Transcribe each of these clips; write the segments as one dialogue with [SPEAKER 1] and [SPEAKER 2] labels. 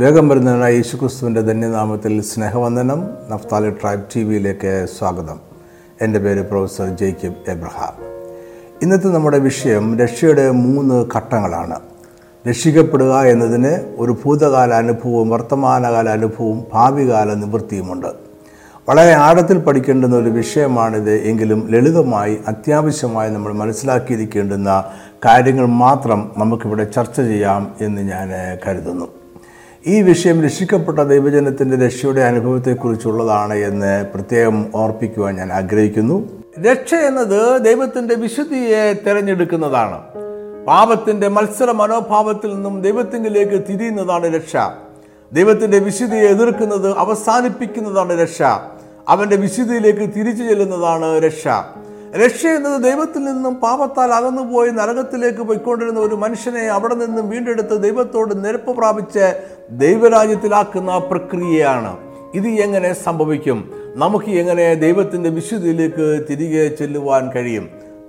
[SPEAKER 1] വേഗം വരുന്നതിനായി യേശുക്രിസ്തുവിൻ്റെ ധന്യനാമത്തിൽ സ്നേഹവന്ദനം നഫ്താലി ട്രൈബ് ടി വിയിലേക്ക് സ്വാഗതം എൻ്റെ പേര് പ്രൊഫസർ ജേക്കബ് എബ്രഹാം ഇന്നത്തെ നമ്മുടെ വിഷയം രക്ഷയുടെ മൂന്ന് ഘട്ടങ്ങളാണ് രക്ഷിക്കപ്പെടുക എന്നതിന് ഒരു ഭൂതകാല അനുഭവവും വർത്തമാനകാല അനുഭവവും ഭാവികാല നിവൃത്തിയുമുണ്ട് വളരെ ആഴത്തിൽ പഠിക്കേണ്ടുന്ന ഒരു വിഷയമാണിത് എങ്കിലും ലളിതമായി അത്യാവശ്യമായി നമ്മൾ മനസ്സിലാക്കിയിരിക്കേണ്ടുന്ന കാര്യങ്ങൾ മാത്രം നമുക്കിവിടെ ചർച്ച ചെയ്യാം എന്ന് ഞാൻ കരുതുന്നു ഈ വിഷയം രക്ഷിക്കപ്പെട്ട ദൈവജനത്തിൻ്റെ രക്ഷയുടെ അനുഭവത്തെക്കുറിച്ചുള്ളതാണ് എന്ന് പ്രത്യേകം ഓർപ്പിക്കുവാൻ ഞാൻ ആഗ്രഹിക്കുന്നു രക്ഷ എന്നത് ദൈവത്തിൻ്റെ വിശുദ്ധിയെ തിരഞ്ഞെടുക്കുന്നതാണ് പാപത്തിൻ്റെ മത്സര മനോഭാവത്തിൽ നിന്നും ദൈവത്തിങ്കിലേക്ക് തിരിയുന്നതാണ് രക്ഷ ദൈവത്തിൻ്റെ വിശുദ്ധിയെ എതിർക്കുന്നത് അവസാനിപ്പിക്കുന്നതാണ് രക്ഷ അവൻ്റെ വിശുദ്ധിയിലേക്ക് തിരിച്ചു ചെല്ലുന്നതാണ് രക്ഷ രക്ഷ എന്നത് ദൈവത്തിൽ നിന്നും പാപത്താൽ അകന്നുപോയി നരകത്തിലേക്ക് പോയിക്കൊണ്ടിരുന്ന ഒരു മനുഷ്യനെ അവിടെ നിന്നും വീണ്ടെടുത്ത് ദൈവത്തോട് നിരപ്പ് പ്രാപിച്ച് ദൈവരാജ്യത്തിലാക്കുന്ന പ്രക്രിയയാണ് ഇത് എങ്ങനെ സംഭവിക്കും നമുക്ക് എങ്ങനെ ദൈവത്തിൻ്റെ വിശുദ്ധിയിലേക്ക് തിരികെ ചെല്ലുവാൻ കഴിയും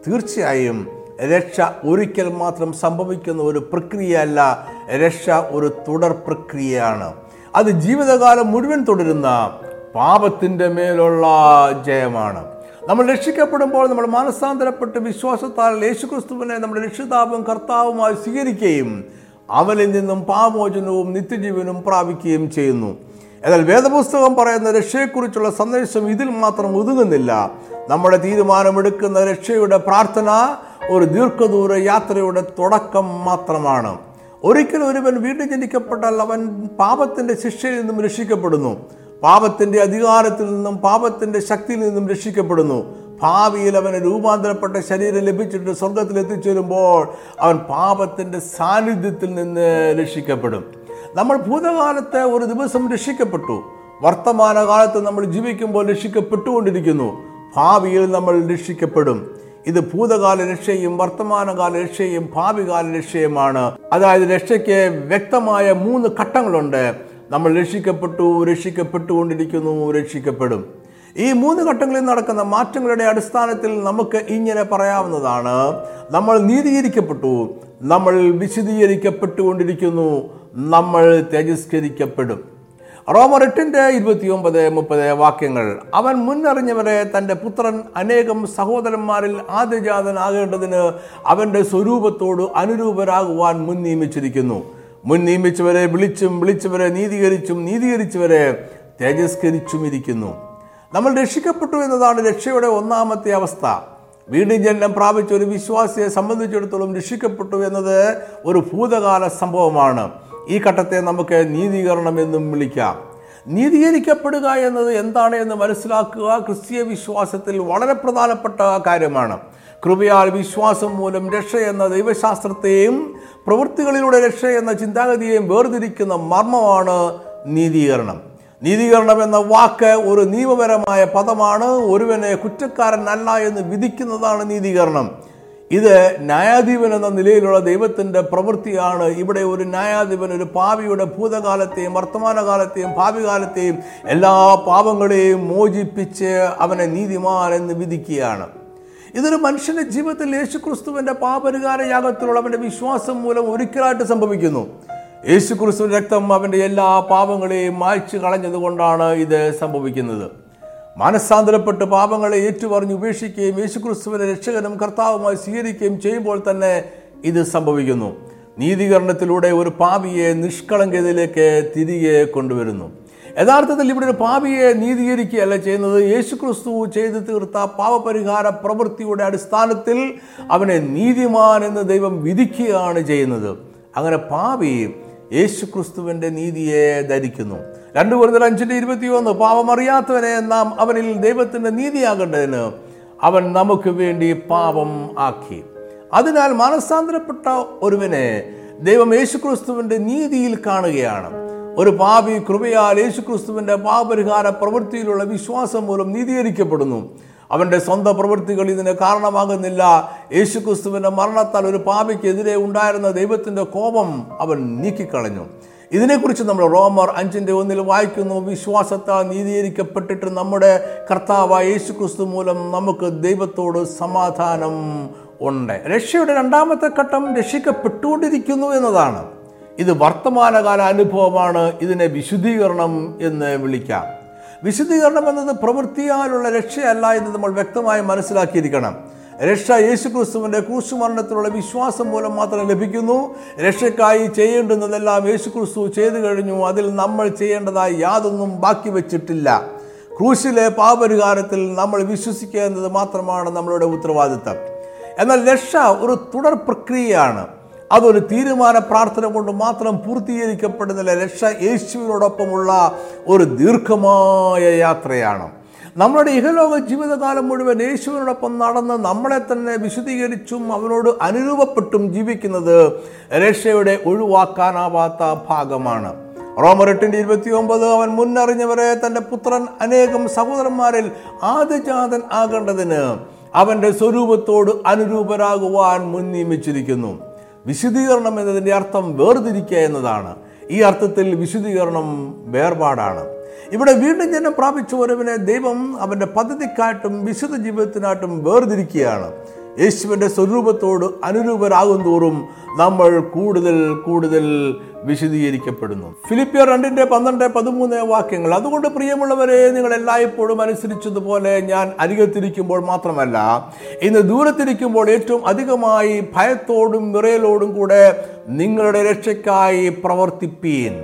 [SPEAKER 1] തീർച്ചയായും രക്ഷ ഒരിക്കൽ മാത്രം സംഭവിക്കുന്ന ഒരു പ്രക്രിയയല്ല രക്ഷ ഒരു തുടർ പ്രക്രിയയാണ് അത് ജീവിതകാലം മുഴുവൻ തുടരുന്ന പാപത്തിൻ്റെ മേലുള്ള ജയമാണ് നമ്മൾ രക്ഷിക്കപ്പെടുമ്പോൾ നമ്മൾ മാനസാന്തരപ്പെട്ട് വിശ്വാസത്താൽ യേശുക്രിസ്തുവിനെ നമ്മുടെ രക്ഷിതാവും കർത്താവുമായി സ്വീകരിക്കുകയും അവനിൽ നിന്നും പാമോചനവും നിത്യജീവനും പ്രാപിക്കുകയും ചെയ്യുന്നു എന്നാൽ വേദപുസ്തകം പറയുന്ന രക്ഷയെക്കുറിച്ചുള്ള സന്ദേശം ഇതിൽ മാത്രം ഒതുങ്ങുന്നില്ല നമ്മുടെ തീരുമാനമെടുക്കുന്ന രക്ഷയുടെ പ്രാർത്ഥന ഒരു ദീർഘദൂര യാത്രയുടെ തുടക്കം മാത്രമാണ് ഒരിക്കൽ ഒരുവൻ വീണ്ടും ജനിക്കപ്പെട്ടാൽ അവൻ പാപത്തിൻ്റെ ശിക്ഷയിൽ നിന്നും രക്ഷിക്കപ്പെടുന്നു പാപത്തിന്റെ അധികാരത്തിൽ നിന്നും പാപത്തിന്റെ ശക്തിയിൽ നിന്നും രക്ഷിക്കപ്പെടുന്നു ഭാവിയിൽ അവന് രൂപാന്തരപ്പെട്ട ശരീരം ലഭിച്ചിട്ട് സ്വർഗത്തിൽ എത്തിച്ചേരുമ്പോൾ അവൻ പാപത്തിന്റെ സാന്നിധ്യത്തിൽ നിന്ന് രക്ഷിക്കപ്പെടും നമ്മൾ ഭൂതകാലത്തെ ഒരു ദിവസം രക്ഷിക്കപ്പെട്ടു കാലത്ത് നമ്മൾ ജീവിക്കുമ്പോൾ രക്ഷിക്കപ്പെട്ടുകൊണ്ടിരിക്കുന്നു ഭാവിയിൽ നമ്മൾ രക്ഷിക്കപ്പെടും ഇത് ഭൂതകാല രക്ഷയും വർത്തമാനകാല രക്ഷയും ഭാവികാല രക്ഷയുമാണ് അതായത് രക്ഷയ്ക്ക് വ്യക്തമായ മൂന്ന് ഘട്ടങ്ങളുണ്ട് നമ്മൾ രക്ഷിക്കപ്പെട്ടു രക്ഷിക്കപ്പെട്ടുകൊണ്ടിരിക്കുന്നു രക്ഷിക്കപ്പെടും ഈ മൂന്ന് ഘട്ടങ്ങളിൽ നടക്കുന്ന മാറ്റങ്ങളുടെ അടിസ്ഥാനത്തിൽ നമുക്ക് ഇങ്ങനെ പറയാവുന്നതാണ് നമ്മൾ നീതീകരിക്കപ്പെട്ടു നമ്മൾ വിശദീകരിക്കപ്പെട്ടുകൊണ്ടിരിക്കുന്നു നമ്മൾ തേജസ്കരിക്കപ്പെടും റോമർ എട്ടിൻ്റെ ഇരുപത്തിയൊമ്പത് മുപ്പത് വാക്യങ്ങൾ അവൻ മുന്നറിഞ്ഞവരെ തൻ്റെ പുത്രൻ അനേകം സഹോദരന്മാരിൽ ആദ്യജാതനാകേണ്ടതിന് അവൻ്റെ സ്വരൂപത്തോട് അനുരൂപരാകുവാൻ മുൻ നിയമിച്ചിരിക്കുന്നു മുൻ നിയമിച്ചവരെ വിളിച്ചും വിളിച്ചവരെ നീതീകരിച്ചും നീതീകരിച്ചവരെ തേജസ്കരിച്ചും ഇരിക്കുന്നു നമ്മൾ രക്ഷിക്കപ്പെട്ടു എന്നതാണ് രക്ഷയുടെ ഒന്നാമത്തെ അവസ്ഥ വീണ്ടും ജനനം പ്രാപിച്ച ഒരു വിശ്വാസിയെ സംബന്ധിച്ചിടത്തോളം രക്ഷിക്കപ്പെട്ടു എന്നത് ഒരു ഭൂതകാല സംഭവമാണ് ഈ ഘട്ടത്തെ നമുക്ക് നീതീകരണം എന്നും വിളിക്കാം നീതീകരിക്കപ്പെടുക എന്നത് എന്താണ് എന്ന് മനസ്സിലാക്കുക ക്രിസ്തീയ വിശ്വാസത്തിൽ വളരെ പ്രധാനപ്പെട്ട കാര്യമാണ് കൃപയാൽ വിശ്വാസം മൂലം രക്ഷ എന്ന ദൈവശാസ്ത്രത്തെയും പ്രവൃത്തികളിലൂടെ രക്ഷ എന്ന ചിന്താഗതിയെയും വേർതിരിക്കുന്ന മർമ്മമാണ് നീതീകരണം നീതീകരണം എന്ന വാക്ക് ഒരു നിയമപരമായ പദമാണ് ഒരുവനെ കുറ്റക്കാരനല്ല എന്ന് വിധിക്കുന്നതാണ് നീതീകരണം ഇത് ന്യായാധിപൻ എന്ന നിലയിലുള്ള ദൈവത്തിൻ്റെ പ്രവൃത്തിയാണ് ഇവിടെ ഒരു ന്യായാധിപൻ ഒരു പാവിയുടെ ഭൂതകാലത്തെയും വർത്തമാനകാലത്തെയും ഭാവികാലത്തെയും എല്ലാ പാപങ്ങളെയും മോചിപ്പിച്ച് അവനെ നീതിമാൻ എന്ന് വിധിക്കുകയാണ് ഇതൊരു മനുഷ്യൻ്റെ ജീവിതത്തിൽ യേശുക്രിസ്തുവിൻ്റെ പാപരികാര യാഗത്തിലുള്ള അവൻ്റെ വിശ്വാസം മൂലം ഒരിക്കലായിട്ട് സംഭവിക്കുന്നു യേശുക്രിസ്തു രക്തം അവൻ്റെ എല്ലാ പാപങ്ങളെയും മായ്ച്ചു കളഞ്ഞതുകൊണ്ടാണ് ഇത് സംഭവിക്കുന്നത് മാനസാന്തരപ്പെട്ട് പാപങ്ങളെ ഏറ്റുപറഞ്ഞ് ഉപേക്ഷിക്കുകയും യേശുക്രിസ്തുവിനെ രക്ഷകനും കർത്താവുമായി സ്വീകരിക്കുകയും ചെയ്യുമ്പോൾ തന്നെ ഇത് സംഭവിക്കുന്നു നീതീകരണത്തിലൂടെ ഒരു പാപിയെ നിഷ്കളങ്കതയിലേക്ക് തിരികെ കൊണ്ടുവരുന്നു യഥാർത്ഥത്തിൽ ഇവിടെ ഒരു പാപിയെ നീതീകരിക്കുകയല്ല ചെയ്യുന്നത് യേശുക്രിസ്തു ചെയ്തു തീർത്ത പാപപരിഹാര പ്രവൃത്തിയുടെ അടിസ്ഥാനത്തിൽ അവനെ നീതിമാൻ എന്ന് ദൈവം വിധിക്കുകയാണ് ചെയ്യുന്നത് അങ്ങനെ പാപി യേശു ക്രിസ്തുവിൻ്റെ നീതിയെ ധരിക്കുന്നു രണ്ടു കൂടുതൽ അഞ്ചിൻ്റെ ഒന്ന് പാപമറിയാത്തവനെ നാം അവനിൽ ദൈവത്തിൻ്റെ നീതിയാകേണ്ടതിന് അവൻ നമുക്ക് വേണ്ടി പാപം ആക്കി അതിനാൽ മനസ്സാന്തരപ്പെട്ട ഒരുവനെ ദൈവം യേശുക്രിസ്തുവിൻ്റെ നീതിയിൽ കാണുകയാണ് ഒരു പാപി കൃപയാൽ യേശുക്രിസ്തുവിൻ്റെ പാപപരിഹാര പ്രവൃത്തിയിലുള്ള വിശ്വാസം മൂലം നീതീകരിക്കപ്പെടുന്നു അവൻ്റെ സ്വന്തം പ്രവൃത്തികൾ ഇതിന് കാരണമാകുന്നില്ല യേശുക്രിസ്തുവിൻ്റെ മരണത്താൽ ഒരു പാപിക്കെതിരെ ഉണ്ടായിരുന്ന ദൈവത്തിൻ്റെ കോപം അവൻ നീക്കിക്കളഞ്ഞു ഇതിനെക്കുറിച്ച് നമ്മൾ റോമർ അഞ്ചിൻ്റെ ഒന്നിൽ വായിക്കുന്നു വിശ്വാസത്താൽ നീതീകരിക്കപ്പെട്ടിട്ട് നമ്മുടെ കർത്താവായ യേശുക്രിസ്തു മൂലം നമുക്ക് ദൈവത്തോട് സമാധാനം ഉണ്ട് രക്ഷയുടെ രണ്ടാമത്തെ ഘട്ടം രക്ഷിക്കപ്പെട്ടുകൊണ്ടിരിക്കുന്നു എന്നതാണ് ഇത് വർത്തമാനകാല അനുഭവമാണ് ഇതിനെ വിശുദ്ധീകരണം എന്ന് വിളിക്കാം വിശുദ്ധീകരണം എന്നത് പ്രവൃത്തിയാലുള്ള രക്ഷയല്ല എന്ന് നമ്മൾ വ്യക്തമായി മനസ്സിലാക്കിയിരിക്കണം രക്ഷ യേശുക്രിസ്തുവിൻ്റെ ക്രൂശുമരണത്തിലുള്ള വിശ്വാസം മൂലം മാത്രം ലഭിക്കുന്നു രക്ഷയ്ക്കായി ചെയ്യേണ്ടുന്നതെല്ലാം യേശുക്രിസ്തു ചെയ്തു കഴിഞ്ഞു അതിൽ നമ്മൾ ചെയ്യേണ്ടതായി യാതൊന്നും ബാക്കി വെച്ചിട്ടില്ല ക്രൂശിലെ പാപരിഹാരത്തിൽ നമ്മൾ വിശ്വസിക്കുക മാത്രമാണ് നമ്മളുടെ ഉത്തരവാദിത്തം എന്നാൽ രക്ഷ ഒരു തുടർ പ്രക്രിയയാണ് അതൊരു തീരുമാന പ്രാർത്ഥന കൊണ്ട് മാത്രം പൂർത്തീകരിക്കപ്പെടുന്നില്ല രക്ഷ യേശുവിനോടൊപ്പമുള്ള ഒരു ദീർഘമായ യാത്രയാണ് നമ്മുടെ ഇഹലോക ജീവിതകാലം മുഴുവൻ യേശുവിനോടൊപ്പം നടന്ന് നമ്മളെ തന്നെ വിശദീകരിച്ചും അവനോട് അനുരൂപപ്പെട്ടും ജീവിക്കുന്നത് രക്ഷയുടെ ഒഴിവാക്കാനാവാത്ത ഭാഗമാണ് റോമറെട്ടിൻ്റെ ഇരുപത്തി ഒമ്പത് അവൻ മുന്നറിഞ്ഞവരെ തൻ്റെ പുത്രൻ അനേകം സഹോദരന്മാരിൽ ആദ്യജാതൻ ആകേണ്ടതിന് അവൻ്റെ സ്വരൂപത്തോട് അനുരൂപരാകുവാൻ മുൻ നിയമിച്ചിരിക്കുന്നു വിശുദ്ധീകരണം എന്നതിൻ്റെ അർത്ഥം വേർതിരിക്കുക എന്നതാണ് ഈ അർത്ഥത്തിൽ വിശുദ്ധീകരണം വേർപാടാണ് ഇവിടെ വീണ്ടും ജനം പ്രാപിച്ച ഒരുവനെ ദൈവം അവൻ്റെ പദ്ധതിക്കായിട്ടും വിശുദ്ധ ജീവിതത്തിനായിട്ടും വേർതിരിക്കുകയാണ് യേശുവിൻ്റെ സ്വരൂപത്തോട് അനുരൂപരാകും തോറും നമ്മൾ കൂടുതൽ കൂടുതൽ വിശദീകരിക്കപ്പെടുന്നു ഫിലിപ്പിയർ രണ്ടിൻ്റെ പന്ത്രണ്ട് പതിമൂന്ന് വാക്യങ്ങൾ അതുകൊണ്ട് പ്രിയമുള്ളവരെ നിങ്ങൾ എല്ലായ്പ്പോഴും അനുസരിച്ചതുപോലെ ഞാൻ അരികത്തിരിക്കുമ്പോൾ മാത്രമല്ല ഇന്ന് ദൂരത്തിരിക്കുമ്പോൾ ഏറ്റവും അധികമായി ഭയത്തോടും വിറയലോടും കൂടെ നിങ്ങളുടെ രക്ഷയ്ക്കായി പ്രവർത്തിപ്പീൻ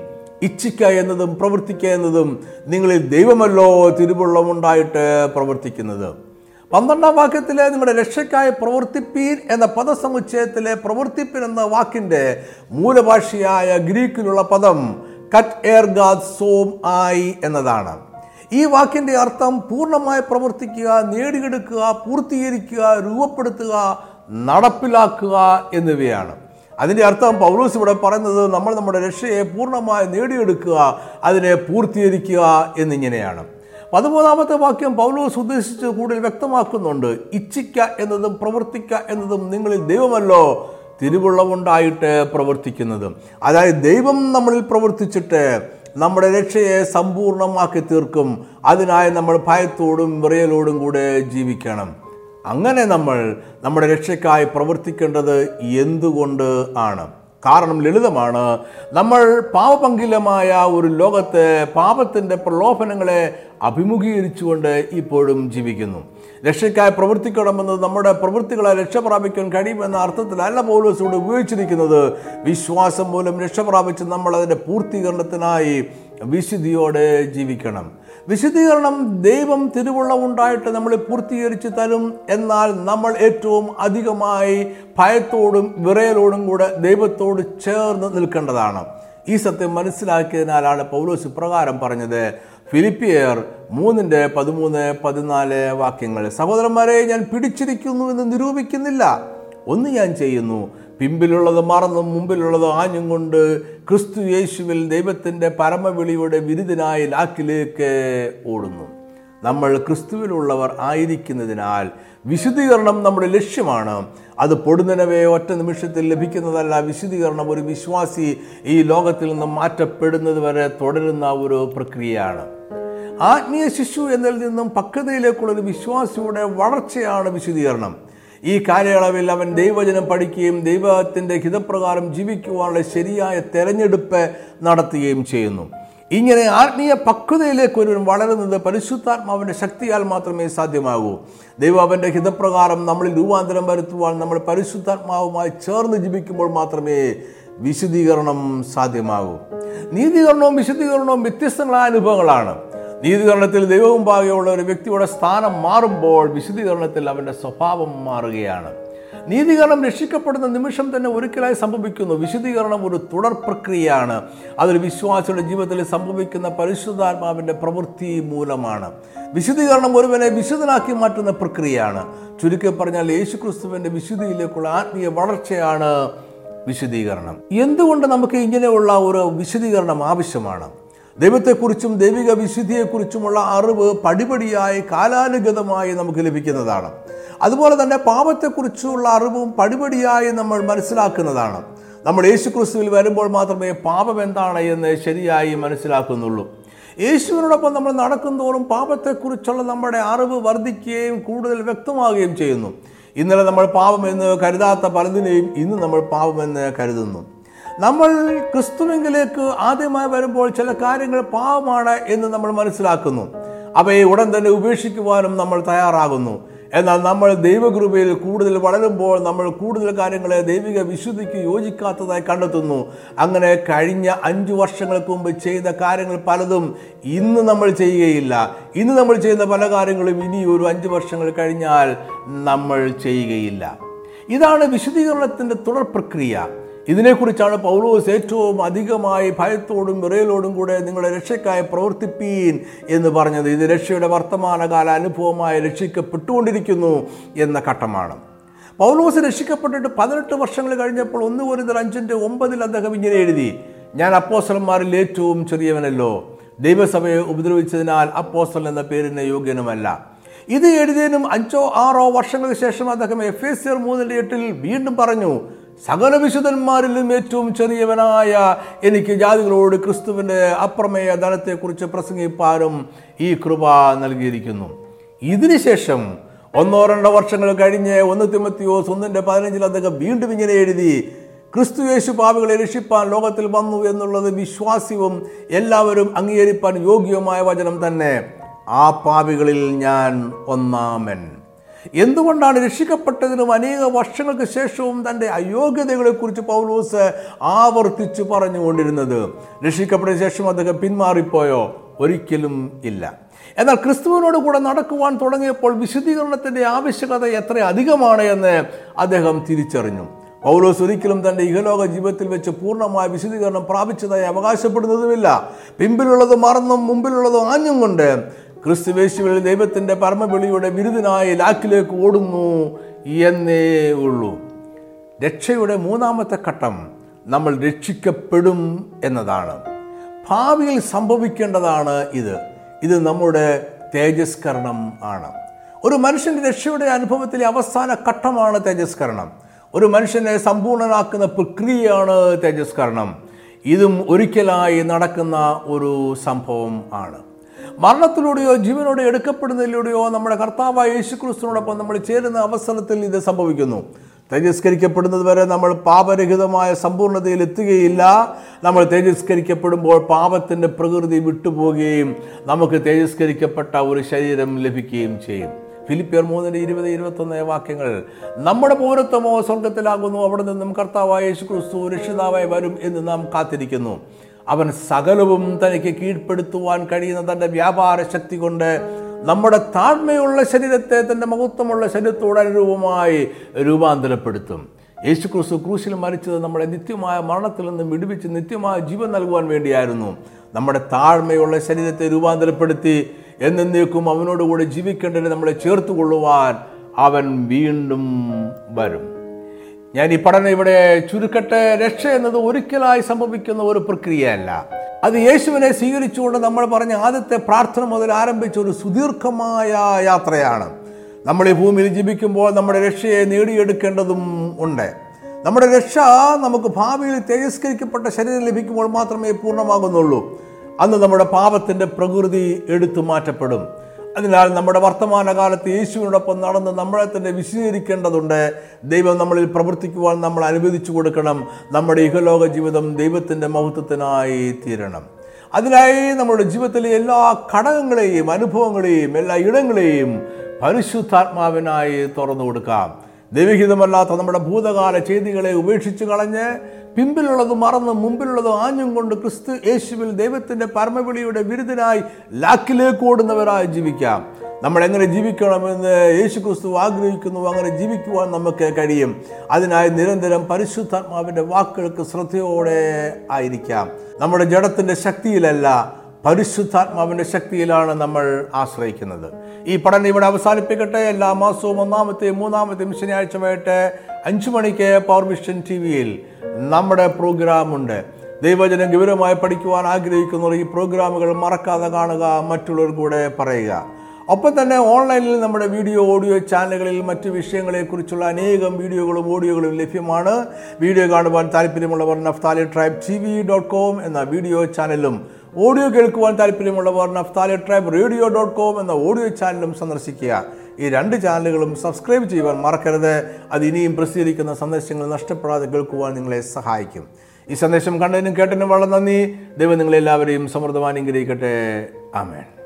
[SPEAKER 1] ഇച്ഛിക്ക എന്നതും പ്രവർത്തിക്കുക എന്നതും നിങ്ങളിൽ ദൈവമല്ലോ തിരുവുള്ളമുണ്ടായിട്ട് പ്രവർത്തിക്കുന്നത് പന്ത്രണ്ടാം വാക്യത്തിലെ നിങ്ങളുടെ രക്ഷയ്ക്കായി പ്രവർത്തിപ്പീൻ എന്ന പദസമുച്ചയത്തിലെ പ്രവർത്തിപ്പിൻ എന്ന വാക്കിൻ്റെ മൂലഭാഷയായ ഗ്രീക്കിലുള്ള പദം കറ്റ് എയർ ഗാദ് സോം ആയി എന്നതാണ് ഈ വാക്കിൻ്റെ അർത്ഥം പൂർണ്ണമായി പ്രവർത്തിക്കുക നേടിയെടുക്കുക പൂർത്തീകരിക്കുക രൂപപ്പെടുത്തുക നടപ്പിലാക്കുക എന്നിവയാണ് അതിൻ്റെ അർത്ഥം പൗലൂസ് ഇവിടെ പറയുന്നത് നമ്മൾ നമ്മുടെ രക്ഷയെ പൂർണ്ണമായി നേടിയെടുക്കുക അതിനെ പൂർത്തീകരിക്കുക എന്നിങ്ങനെയാണ് പതിമൂന്നാമത്തെ വാക്യം പൗലോസ് ഉദ്ദേശിച്ച് കൂടുതൽ വ്യക്തമാക്കുന്നുണ്ട് ഇച്ഛിക്ക എന്നതും പ്രവർത്തിക്ക എന്നതും നിങ്ങളിൽ ദൈവമല്ലോ തിരുവുള്ളവുണ്ടായിട്ട് പ്രവർത്തിക്കുന്നത് അതായത് ദൈവം നമ്മളിൽ പ്രവർത്തിച്ചിട്ട് നമ്മുടെ രക്ഷയെ സമ്പൂർണമാക്കി തീർക്കും അതിനായി നമ്മൾ ഭയത്തോടും വിറയലോടും കൂടെ ജീവിക്കണം അങ്ങനെ നമ്മൾ നമ്മുടെ രക്ഷയ്ക്കായി പ്രവർത്തിക്കേണ്ടത് എന്തുകൊണ്ട് ആണ് കാരണം ലളിതമാണ് നമ്മൾ പാപപങ്കിലമായ ഒരു ലോകത്ത് പാപത്തിൻ്റെ പ്രലോഭനങ്ങളെ അഭിമുഖീകരിച്ചുകൊണ്ട് ഇപ്പോഴും ജീവിക്കുന്നു രക്ഷയ്ക്കായി പ്രവർത്തിക്കണമെന്നത് നമ്മുടെ പ്രവൃത്തികളെ രക്ഷപ്രാപിക്കാൻ കഴിയുമെന്ന അർത്ഥത്തിലല്ല പൗലോസ് ഇവിടെ ഉപയോഗിച്ചിരിക്കുന്നത് വിശ്വാസം മൂലം രക്ഷപ്രാപിച്ച് നമ്മൾ അതിൻ്റെ പൂർത്തീകരണത്തിനായി വിശുദ്ധിയോടെ ജീവിക്കണം വിശദീകരണം ദൈവം ഉണ്ടായിട്ട് നമ്മളെ പൂർത്തീകരിച്ചു തരും എന്നാൽ നമ്മൾ ഏറ്റവും അധികമായി ഭയത്തോടും വിറയലോടും കൂടെ ദൈവത്തോട് ചേർന്ന് നിൽക്കേണ്ടതാണ് ഈ സത്യം മനസ്സിലാക്കിയതിനാലാണ് പൗലോസ് ഇപ്രകാരം പറഞ്ഞത് ഫിലിപ്പിയർ മൂന്നിൻ്റെ പതിമൂന്ന് പതിനാല് വാക്യങ്ങൾ സഹോദരന്മാരെ ഞാൻ പിടിച്ചിരിക്കുന്നു എന്ന് നിരൂപിക്കുന്നില്ല ഒന്ന് ഞാൻ ചെയ്യുന്നു പിമ്പിലുള്ളത് മറന്നും മുമ്പിലുള്ളത് ആഞ്ഞും കൊണ്ട് ക്രിസ്തു യേശുവിൽ ദൈവത്തിൻ്റെ പരമവിളിയുടെ വിരുദ്ധനായ ലാക്കിലേക്ക് ഓടുന്നു നമ്മൾ ക്രിസ്തുവിലുള്ളവർ ആയിരിക്കുന്നതിനാൽ വിശുദ്ധീകരണം നമ്മുടെ ലക്ഷ്യമാണ് അത് പൊടുന്നനവേ ഒറ്റ നിമിഷത്തിൽ ലഭിക്കുന്നതല്ല വിശുദ്ധീകരണം ഒരു വിശ്വാസി ഈ ലോകത്തിൽ നിന്ന് മാറ്റപ്പെടുന്നത് വരെ തുടരുന്ന ഒരു പ്രക്രിയയാണ് ആത്മീയ ശിശു എന്നതിൽ നിന്നും പക്വതയിലേക്കുള്ള ഒരു വിശ്വാസിയുടെ വളർച്ചയാണ് വിശുദ്ധീകരണം ഈ കാലയളവിൽ അവൻ ദൈവജനം പഠിക്കുകയും ദൈവത്തിൻ്റെ ഹിതപ്രകാരം ജീവിക്കുവാനുള്ള ശരിയായ തെരഞ്ഞെടുപ്പ് നടത്തുകയും ചെയ്യുന്നു ഇങ്ങനെ ആത്മീയ പക്വതയിലേക്ക് ഒരുവൻ വളരുന്നത് പരിശുദ്ധാത്മാവിൻ്റെ ശക്തിയാൽ മാത്രമേ സാധ്യമാകൂ ദൈവം അവൻ്റെ ഹിതപ്രകാരം നമ്മളിൽ രൂപാന്തരം വരുത്തുവാൻ നമ്മൾ പരിശുദ്ധാത്മാവുമായി ചേർന്ന് ജീവിക്കുമ്പോൾ മാത്രമേ വിശദീകരണം സാധ്യമാകൂ നീതീകരണവും വിശദീകരണവും വ്യത്യസ്തങ്ങളായ അനുഭവങ്ങളാണ് നീതികരണത്തിൽ പാകെയുള്ള ഒരു വ്യക്തിയുടെ സ്ഥാനം മാറുമ്പോൾ വിശുദ്ധീകരണത്തിൽ അവൻ്റെ സ്വഭാവം മാറുകയാണ് നീതികരണം രക്ഷിക്കപ്പെടുന്ന നിമിഷം തന്നെ ഒരിക്കലായി സംഭവിക്കുന്നു വിശുദ്ധീകരണം ഒരു തുടർ പ്രക്രിയയാണ് അതിൽ വിശ്വാസിയുടെ ജീവിതത്തിൽ സംഭവിക്കുന്ന പരിശുദ്ധാത്മാവിൻ്റെ പ്രവൃത്തി മൂലമാണ് വിശുദ്ധീകരണം ഒരുവനെ വിശുദ്ധനാക്കി മാറ്റുന്ന പ്രക്രിയയാണ് ചുരുക്കി പറഞ്ഞാൽ യേശുക്രിസ്തുവിൻ്റെ വിശുദ്ധിയിലേക്കുള്ള ആത്മീയ വളർച്ചയാണ് വിശുദ്ധീകരണം എന്തുകൊണ്ട് നമുക്ക് ഇങ്ങനെയുള്ള ഒരു വിശുദ്ധീകരണം ആവശ്യമാണ് ദൈവത്തെക്കുറിച്ചും ദൈവിക വിശുദ്ധിയെക്കുറിച്ചുമുള്ള അറിവ് പടിപടിയായി കാലാനുഗതമായി നമുക്ക് ലഭിക്കുന്നതാണ് അതുപോലെ തന്നെ പാപത്തെക്കുറിച്ചുള്ള അറിവും പടിപടിയായി നമ്മൾ മനസ്സിലാക്കുന്നതാണ് നമ്മൾ യേശുക്രിസ്തുവിൽ വരുമ്പോൾ മാത്രമേ പാപം എന്താണ് എന്ന് ശരിയായി മനസ്സിലാക്കുന്നുള്ളൂ യേശുവിനോടൊപ്പം നമ്മൾ നടക്കുന്തോറും പാപത്തെക്കുറിച്ചുള്ള നമ്മുടെ അറിവ് വർദ്ധിക്കുകയും കൂടുതൽ വ്യക്തമാവുകയും ചെയ്യുന്നു ഇന്നലെ നമ്മൾ പാപമെന്ന് കരുതാത്ത പലതിനെയും ഇന്ന് നമ്മൾ പാപമെന്ന് കരുതുന്നു നമ്മൾ ക്രിസ്തുവിങ്കിലേക്ക് ആദ്യമായി വരുമ്പോൾ ചില കാര്യങ്ങൾ പാവമാണ് എന്ന് നമ്മൾ മനസ്സിലാക്കുന്നു അവയെ ഉടൻ തന്നെ ഉപേക്ഷിക്കുവാനും നമ്മൾ തയ്യാറാകുന്നു എന്നാൽ നമ്മൾ ദൈവകൃപയിൽ കൂടുതൽ വളരുമ്പോൾ നമ്മൾ കൂടുതൽ കാര്യങ്ങളെ ദൈവിക വിശുദ്ധിക്ക് യോജിക്കാത്തതായി കണ്ടെത്തുന്നു അങ്ങനെ കഴിഞ്ഞ അഞ്ചു വർഷങ്ങൾക്ക് മുമ്പ് ചെയ്ത കാര്യങ്ങൾ പലതും ഇന്ന് നമ്മൾ ചെയ്യുകയില്ല ഇന്ന് നമ്മൾ ചെയ്യുന്ന പല കാര്യങ്ങളും ഇനി ഒരു അഞ്ച് വർഷങ്ങൾ കഴിഞ്ഞാൽ നമ്മൾ ചെയ്യുകയില്ല ഇതാണ് വിശുദ്ധീകരണത്തിൻ്റെ തുടർ പ്രക്രിയ ഇതിനെക്കുറിച്ചാണ് പൗലോസ് ഏറ്റവും അധികമായി ഭയത്തോടും വിറയലോടും കൂടെ നിങ്ങളെ രക്ഷയ്ക്കായി പ്രവർത്തിപ്പീൻ എന്ന് പറഞ്ഞത് ഇത് രക്ഷയുടെ വർത്തമാനകാല അനുഭവമായി രക്ഷിക്കപ്പെട്ടുകൊണ്ടിരിക്കുന്നു എന്ന ഘട്ടമാണ് പൗലോസ് രക്ഷിക്കപ്പെട്ടിട്ട് പതിനെട്ട് വർഷങ്ങൾ കഴിഞ്ഞപ്പോൾ ഒന്ന് ഒരു അഞ്ചിൻ്റെ ഒമ്പതിൽ അദ്ദേഹം ഇങ്ങനെ എഴുതി ഞാൻ അപ്പോസലന്മാരിൽ ഏറ്റവും ചെറിയവനല്ലോ ദൈവസഭയെ ഉപദ്രവിച്ചതിനാൽ അപ്പോസൽ എന്ന പേരിന് യോഗ്യനുമല്ല ഇത് എഴുതിയതിനും അഞ്ചോ ആറോ വർഷങ്ങൾക്ക് ശേഷം അദ്ദേഹം എഫ് എസ് സിയർ മൂന്നിൻ്റെ എട്ടിൽ വീണ്ടും പറഞ്ഞു സകല വിശുദ്ധന്മാരിലും ഏറ്റവും ചെറിയവനായ എനിക്ക് ജാതികളോട് ക്രിസ്തുവിൻ്റെ അപ്രമേയ ധനത്തെക്കുറിച്ച് പ്രസംഗിപ്പാനും ഈ കൃപ നൽകിയിരിക്കുന്നു ഇതിനുശേഷം ഒന്നോ രണ്ടോ വർഷങ്ങൾ കഴിഞ്ഞ് ഒന്ന് തിമ്മത്തിയോ സ്വന്തൻ്റെ പതിനഞ്ചിലധികം വീണ്ടും ഇങ്ങനെ എഴുതി ക്രിസ്തു യേശു പാവികളെ രക്ഷിപ്പാൻ ലോകത്തിൽ വന്നു എന്നുള്ളത് വിശ്വാസ്യവും എല്ലാവരും അംഗീകരിപ്പാൻ യോഗ്യവുമായ വചനം തന്നെ ആ പാപികളിൽ ഞാൻ ഒന്നാമൻ എന്തുകൊണ്ടാണ് രക്ഷിക്കപ്പെട്ടതിനും അനേക വർഷങ്ങൾക്ക് ശേഷവും തൻ്റെ അയോഗ്യതകളെക്കുറിച്ച് പൗലോസ് ആവർത്തിച്ചു പറഞ്ഞുകൊണ്ടിരുന്നത് രക്ഷിക്കപ്പെട്ട ശേഷം അദ്ദേഹം പിന്മാറിപ്പോയോ ഒരിക്കലും ഇല്ല എന്നാൽ ക്രിസ്തുവിനോട് കൂടെ നടക്കുവാൻ തുടങ്ങിയപ്പോൾ വിശുദ്ധീകരണത്തിൻ്റെ ആവശ്യകത എത്ര അധികമാണ് എന്ന് അദ്ദേഹം തിരിച്ചറിഞ്ഞു പൗലോസ് ഒരിക്കലും തൻ്റെ ഇഹലോക ജീവിതത്തിൽ വെച്ച് പൂർണ്ണമായ വിശുദ്ധീകരണം പ്രാപിച്ചതായി അവകാശപ്പെടുന്നതുമില്ല പിമ്പിലുള്ളത് മറന്നും മുമ്പിലുള്ളതും ആഞ്ഞും കൊണ്ട് ക്രിസ്തുവേശുവിൽ ദൈവത്തിൻ്റെ പരമവിളിയുടെ ബിരുദനായി ലാക്കിലേക്ക് ഓടുന്നു എന്നേ ഉള്ളൂ രക്ഷയുടെ മൂന്നാമത്തെ ഘട്ടം നമ്മൾ രക്ഷിക്കപ്പെടും എന്നതാണ് ഭാവിയിൽ സംഭവിക്കേണ്ടതാണ് ഇത് ഇത് നമ്മുടെ തേജസ്കരണം ആണ് ഒരു മനുഷ്യൻ്റെ രക്ഷയുടെ അനുഭവത്തിലെ അവസാന ഘട്ടമാണ് തേജസ്കരണം ഒരു മനുഷ്യനെ സമ്പൂർണനാക്കുന്ന പ്രക്രിയയാണ് തേജസ്കരണം ഇതും ഒരിക്കലായി നടക്കുന്ന ഒരു സംഭവം ആണ് മരണത്തിലൂടെയോ ജീവനോടെ എടുക്കപ്പെടുന്നതിലൂടെയോ നമ്മുടെ കർത്താവായ യേശുക്രിസ്തുവിനോടൊപ്പം നമ്മൾ ചേരുന്ന അവസരത്തിൽ ഇത് സംഭവിക്കുന്നു തേജസ്കരിക്കപ്പെടുന്നത് വരെ നമ്മൾ പാപരഹിതമായ സമ്പൂർണ്ണതയിൽ എത്തുകയില്ല നമ്മൾ തേജസ്കരിക്കപ്പെടുമ്പോൾ പാപത്തിൻ്റെ പ്രകൃതി വിട്ടുപോകുകയും നമുക്ക് തേജസ്കരിക്കപ്പെട്ട ഒരു ശരീരം ലഭിക്കുകയും ചെയ്യും ഫിലിപ്പിയർ മൂന്നിൻ്റെ ഇരുപത് ഇരുപത്തൊന്ന് വാക്യങ്ങൾ നമ്മുടെ പൗരത്വമോ സ്വർഗത്തിലാകുന്നു അവിടെ നിന്നും കർത്താവായ യേശു ക്രിസ്തു രക്ഷിതാവായി വരും എന്ന് നാം കാത്തിരിക്കുന്നു അവൻ സകലവും തനിക്ക് കീഴ്പ്പെടുത്തുവാൻ കഴിയുന്ന തൻ്റെ വ്യാപാര ശക്തി കൊണ്ട് നമ്മുടെ താഴ്മയുള്ള ശരീരത്തെ തൻ്റെ മഹത്വമുള്ള ശരീരത്തോട് അനുരൂപമായി രൂപാന്തരപ്പെടുത്തും യേശു ക്രിസ്തു ക്രൂശിൽ മരിച്ചത് നമ്മളെ നിത്യമായ മരണത്തിൽ നിന്ന് വിടുവിച്ച് നിത്യമായ ജീവൻ നൽകുവാൻ വേണ്ടിയായിരുന്നു നമ്മുടെ താഴ്മയുള്ള ശരീരത്തെ രൂപാന്തരപ്പെടുത്തി എന്നേക്കും അവനോടുകൂടി ജീവിക്കേണ്ടത് നമ്മളെ കൊള്ളുവാൻ അവൻ വീണ്ടും വരും ഞാൻ ഈ പഠനം ഇവിടെ ചുരുക്കട്ടെ രക്ഷ എന്നത് ഒരിക്കലായി സംഭവിക്കുന്ന ഒരു പ്രക്രിയയല്ല അത് യേശുവിനെ സ്വീകരിച്ചുകൊണ്ട് നമ്മൾ പറഞ്ഞ ആദ്യത്തെ പ്രാർത്ഥന മുതൽ ആരംഭിച്ച ഒരു സുദീർഘമായ യാത്രയാണ് നമ്മൾ ഈ ഭൂമിയിൽ ജീവിക്കുമ്പോൾ നമ്മുടെ രക്ഷയെ നേടിയെടുക്കേണ്ടതും ഉണ്ട് നമ്മുടെ രക്ഷ നമുക്ക് ഭാവിയിൽ തേജസ്കരിക്കപ്പെട്ട ശരീരം ലഭിക്കുമ്പോൾ മാത്രമേ പൂർണ്ണമാകുന്നുള്ളൂ അന്ന് നമ്മുടെ പാപത്തിൻ്റെ പ്രകൃതി എടുത്തു മാറ്റപ്പെടും അതിനാൽ നമ്മുടെ വർത്തമാനകാലത്ത് യേശുവിനോടൊപ്പം നടന്ന് നമ്മളെ തന്നെ വിശദീകരിക്കേണ്ടതുണ്ട് ദൈവം നമ്മളിൽ പ്രവർത്തിക്കുവാൻ നമ്മൾ അനുവദിച്ചു കൊടുക്കണം നമ്മുടെ ഇഹലോക ജീവിതം ദൈവത്തിൻ്റെ മഹത്വത്തിനായി തീരണം അതിനായി നമ്മുടെ ജീവിതത്തിലെ എല്ലാ ഘടകങ്ങളെയും അനുഭവങ്ങളെയും എല്ലാ ഇടങ്ങളെയും പരിശുദ്ധാത്മാവിനായി തുറന്നു കൊടുക്കാം ദൈവഹിതമല്ലാത്ത നമ്മുടെ ഭൂതകാല ചെയ്തികളെ ഉപേക്ഷിച്ച് കളഞ്ഞ് പിമ്പിലുള്ളത് മറന്ന് മുമ്പിലുള്ളത് ആഞ്ഞും കൊണ്ട് ക്രിസ്തു യേശുവിൽ ദൈവത്തിൻ്റെ പരമവിളിയുടെ ബിരുദനായി ലാക്കിലേക്ക് ഓടുന്നവരായി ജീവിക്കാം നമ്മൾ എങ്ങനെ ജീവിക്കണമെന്ന് യേശു ക്രിസ്തു ആഗ്രഹിക്കുന്നു അങ്ങനെ ജീവിക്കുവാൻ നമുക്ക് കഴിയും അതിനായി നിരന്തരം പരിശുദ്ധാത്മാവിൻ്റെ വാക്കുകൾക്ക് ശ്രദ്ധയോടെ ആയിരിക്കാം നമ്മുടെ ജഡത്തിൻ്റെ ശക്തിയിലല്ല പരിശുദ്ധാത്മാവിൻ്റെ ശക്തിയിലാണ് നമ്മൾ ആശ്രയിക്കുന്നത് ഈ പഠനം ഇവിടെ അവസാനിപ്പിക്കട്ടെ എല്ലാ മാസവും ഒന്നാമത്തെയും മൂന്നാമത്തെയും ശനിയാഴ്ച വൈകിട്ട് അഞ്ചു മണിക്ക് പവർ മിഷൻ ടി വിയിൽ നമ്മുടെ പ്രോഗ്രാമുണ്ട് ദൈവജനം ഗൗരവമായി പഠിക്കുവാൻ ആഗ്രഹിക്കുന്നവർ ഈ പ്രോഗ്രാമുകൾ മറക്കാതെ കാണുക മറ്റുള്ളവർ കൂടെ പറയുക ഒപ്പം തന്നെ ഓൺലൈനിൽ നമ്മുടെ വീഡിയോ ഓഡിയോ ചാനലുകളിൽ മറ്റു വിഷയങ്ങളെക്കുറിച്ചുള്ള അനേകം വീഡിയോകളും ഓഡിയോകളും ലഭ്യമാണ് വീഡിയോ കാണുവാൻ താല്പര്യമുള്ളവർ നഫ്താലി ട്രൈബ് ടി വി ഡോട്ട് കോം എന്ന വീഡിയോ ചാനലും ഓഡിയോ കേൾക്കുവാൻ താല്പര്യമുള്ളവർ Naphtali tribe radio dot com എന്ന ഓഡിയോ ചാനലും സന്ദർശിക്കുക ഈ രണ്ട് ചാനലുകളും സബ്സ്ക്രൈബ് ചെയ്യുവാൻ മറക്കരുത് അത് ഇനിയും പ്രസിദ്ധീകരിക്കുന്ന സന്ദേശങ്ങൾ നഷ്ടപ്പെടാതെ കേൾക്കുവാൻ നിങ്ങളെ സഹായിക്കും ഈ സന്ദേശം കണ്ടതിനും കേട്ടതിനും വളരെ നന്ദി ദൈവം നിങ്ങളെല്ലാവരെയും സമൃദ്ധമാനുഗ്രഹിക്കട്ടെ അനുഗ്രഹിക്കട്ടെ ആമേൻ